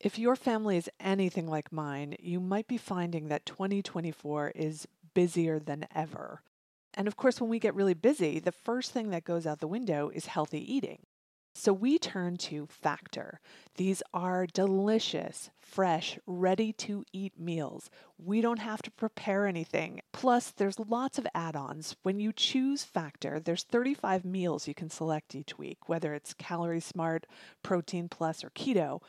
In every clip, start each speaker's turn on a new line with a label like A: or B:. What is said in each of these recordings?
A: If your family is anything like mine, you might be finding that 2024 is busier than ever. And of course, when we get really busy, the first thing that goes out the window is healthy eating. So we turn to Factor. These are delicious, fresh, ready to eat meals. We don't have to prepare anything. Plus, there's lots of add ons. When you choose Factor, there's 35 meals you can select each week, whether it's Calorie Smart, Protein Plus, or Keto.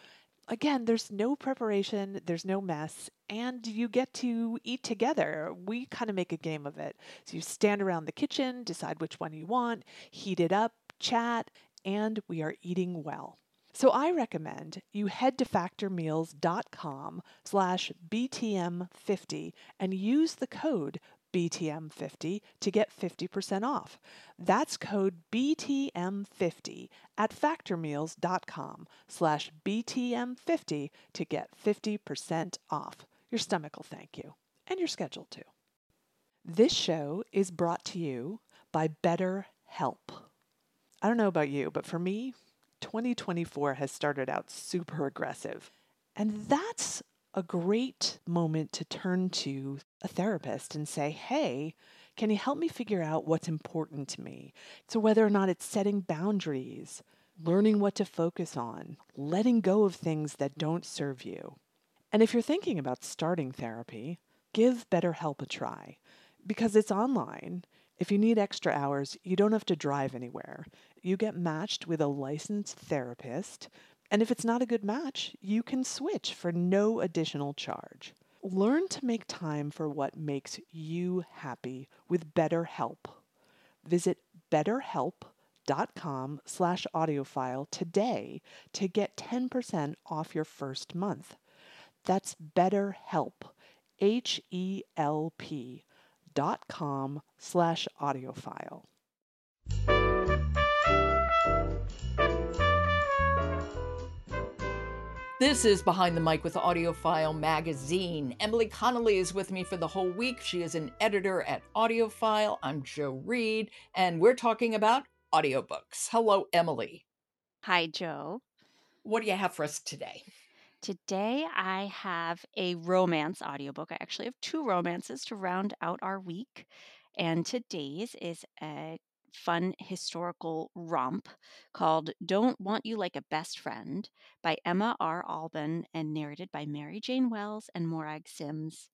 A: Again, there's no preparation, there's no mess, and you get to eat together. We kind of make a game of it. So you stand around the kitchen, decide which one you want, heat it up, chat, and we are eating well. So I recommend you head to factormeals.com slash BTM50 and use the code BTM50 to get 50% off. That's code BTM50 at factormeals.com slash BTM50 to get 50% off. Your stomach will thank you, and your schedule too. This show is brought to you by BetterHelp. I don't know about you, but for me, 2024 has started out super aggressive. And that's a great moment to turn to a therapist and say, hey, can you help me figure out what's important to me? So, whether or not it's setting boundaries, learning what to focus on, letting go of things that don't serve you. And if you're thinking about starting therapy, give BetterHelp a try because it's online. If you need extra hours, you don't have to drive anywhere. You get matched with a licensed therapist, and if it's not a good match, you can switch for no additional charge. Learn to make time for what makes you happy with BetterHelp. Visit betterhelp.com slash audiophile today to get 10% off your first month. That's BetterHelp, H-E-L-P dot com slash audiophile.
B: This is Behind the Mic with AudioFile Magazine. Emily Connelly is with me for the whole week. She is an editor at AudioFile. I'm Jo Reed, and we're talking about audiobooks. Hello, Emily.
C: Hi, Jo.
B: What do you have for us today?
C: Today I have a romance audiobook. I actually have two romances to round out our week. And today's is a fun historical romp called Don't Want You Like a Best Friend by Emma R. Alban and narrated by Mary Jane Wells and Morag Sims.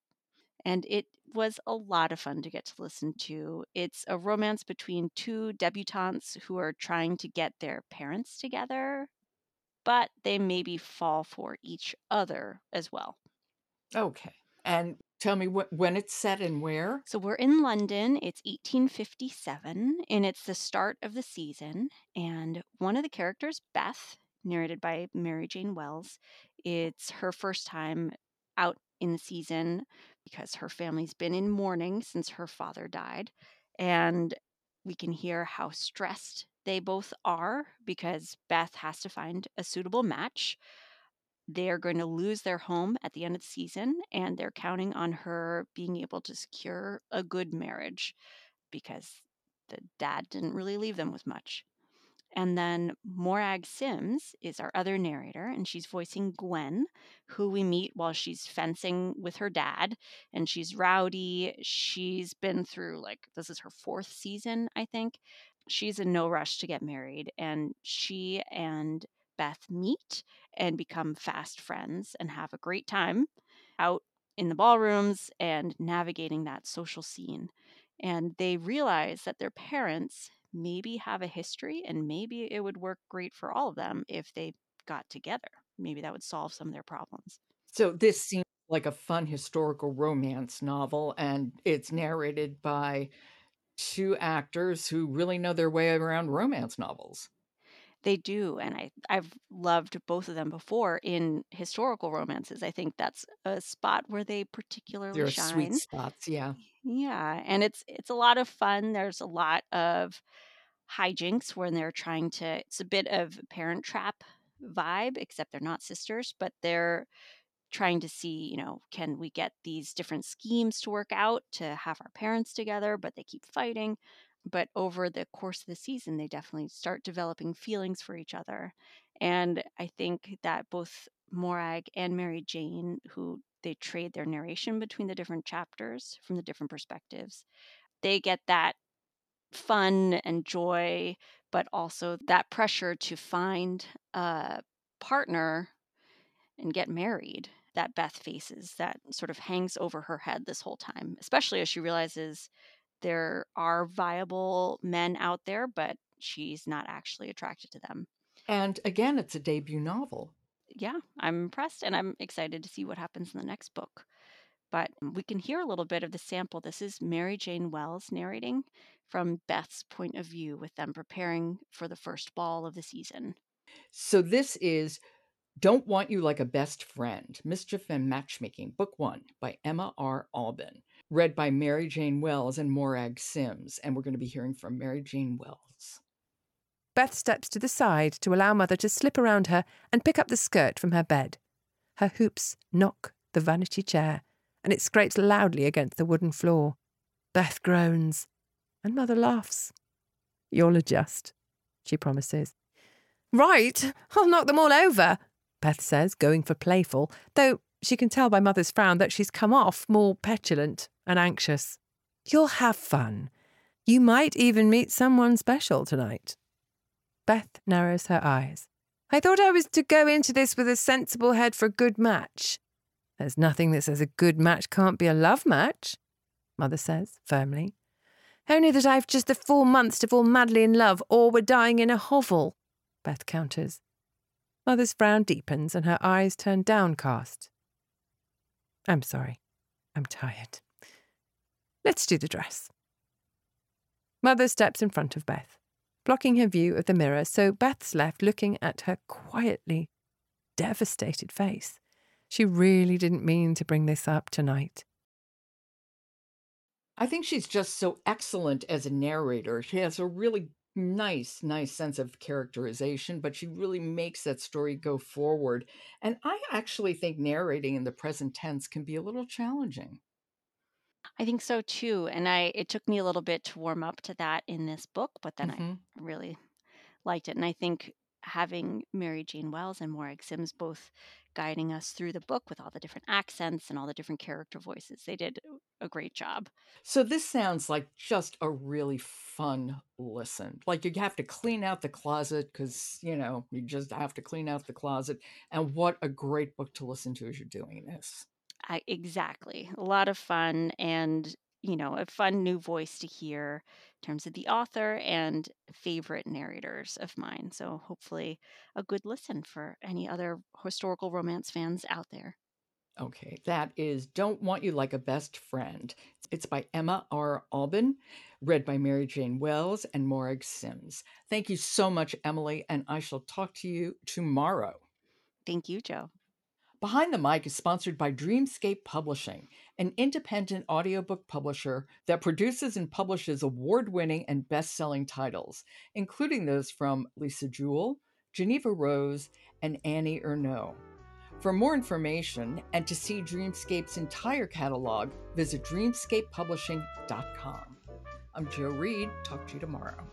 C: And it was a lot of fun to get to listen to. It's a romance between two debutantes who are trying to get their parents together, but they maybe fall for each other as well.
B: Okay. And tell me wh- when it's set and where?
C: So we're in London. It's 1857, and it's the start of the season. And one of the characters, Beth, narrated by Mary Jane Wells, it's her first time out in the season because her family's been in mourning since her father died. And we can hear how stressed they both are because Beth has to find a suitable match they're going to lose their home at the end of the season and they're counting on her being able to secure a good marriage because the dad didn't really leave them with much. And then Morag Sims is our other narrator, and she's voicing Gwen, who we meet while she's fencing with her dad. And she's rowdy. She's been through, like, this is her fourth season, I think. She's in no rush to get married. And she and Beth meet and become fast friends and have a great time out in the ballrooms and navigating that social scene. And they realize that their parents maybe have a history and maybe it would work great for all of them if they got together. Maybe that would solve some of their problems.
B: So this seems like a fun historical romance novel, and it's narrated by two actors who really know their way around romance novels.
C: They do, and I I've loved both of them before in historical romances. I think that's a spot where they particularly
B: There are
C: shine.
B: sweet spots, yeah.
C: Yeah, and it's it's a lot of fun. There's a lot of hijinks when they're trying to it's a bit of Parent Trap vibe, except they're not sisters, but they're trying to see, you know, can we get these different schemes to work out to have our parents together, but they keep fighting. But over the course of the season, they definitely start developing feelings for each other. And I think that both Morag and Mary Jane, who they trade their narration between the different chapters from the different perspectives. They get that fun and joy, but also that pressure to find a partner and get married that Beth faces that sort of hangs over her head this whole time, especially as she realizes there are viable men out there, but she's not actually attracted to them.
B: And again, it's a debut novel.
C: Yeah, I'm impressed and I'm excited to see what happens in the next book. But we can hear a little bit of the sample. This is Mary Jane Wells narrating from Beth's point of view with them preparing for the first ball of the season.
B: So this is Don't Want You Like a Best Friend Mischief and Matchmaking, Book One by Emma R. Alban, read by Mary Jane Wells and Morag Sims. And we're going to be hearing from Mary Jane Wells.
D: Beth steps to the side to allow Mother to slip around her and pick up the skirt from her bed. Her hoops knock the vanity chair, and it scrapes loudly against the wooden floor. Beth groans, and Mother laughs. You'll adjust, she promises. Right, I'll knock them all over, Beth says, going for playful, though she can tell by Mother's frown that she's come off more petulant and anxious. You'll have fun. You might even meet someone special tonight. Beth narrows her eyes. I thought I was to go into this with a sensible head for a good match. There's nothing that says a good match can't be a love match, Mother says firmly. Only that I've just the four months to fall madly in love, or we're dying in a hovel, Beth counters. Mother's frown deepens and her eyes turn downcast. I'm sorry. I'm tired. Let's do the dress. Mother steps in front of Beth, blocking her view of the mirror, so Beth's left looking at her quietly devastated face. She really didn't mean to bring this up tonight.
B: I think she's just so excellent as a narrator. She has a really nice, nice sense of characterization, but she really makes that story go forward. And I actually think narrating in the present tense can be a little challenging.
C: I think so too. And I it took me a little bit to warm up to that in this book, but then
B: Mhm.
C: I really liked it. And I think having Mary Jane Wells and Morag Sims both guiding us through the book with all the different accents and all the different character voices, they did a great job.
B: So this sounds like just a really fun listen. Like you have to clean out the closet because, you know, you just have to clean out the closet. And what a great book to listen to as you're doing this.
C: I, exactly. A lot of fun and, you know, a fun new voice to hear in terms of the author and favorite narrators of mine. So hopefully a good listen for any other historical romance fans out there.
B: Okay, that is Don't Want You Like a Best Friend. It's by Emma R. Alban, read by Mary Jane Wells and Morag Sims. Thank you so much, Emily, and I shall talk to you tomorrow.
C: Thank you, Jo.
B: Behind the Mic is sponsored by Dreamscape Publishing, an independent audiobook publisher that produces and publishes award winning and best selling titles, including those from Lisa Jewell, Jeneva Rose, and Annie Ernaux. For more information and to see Dreamscape's entire catalog, visit dreamscapepublishing.com. I'm Jo Reed. Talk to you tomorrow.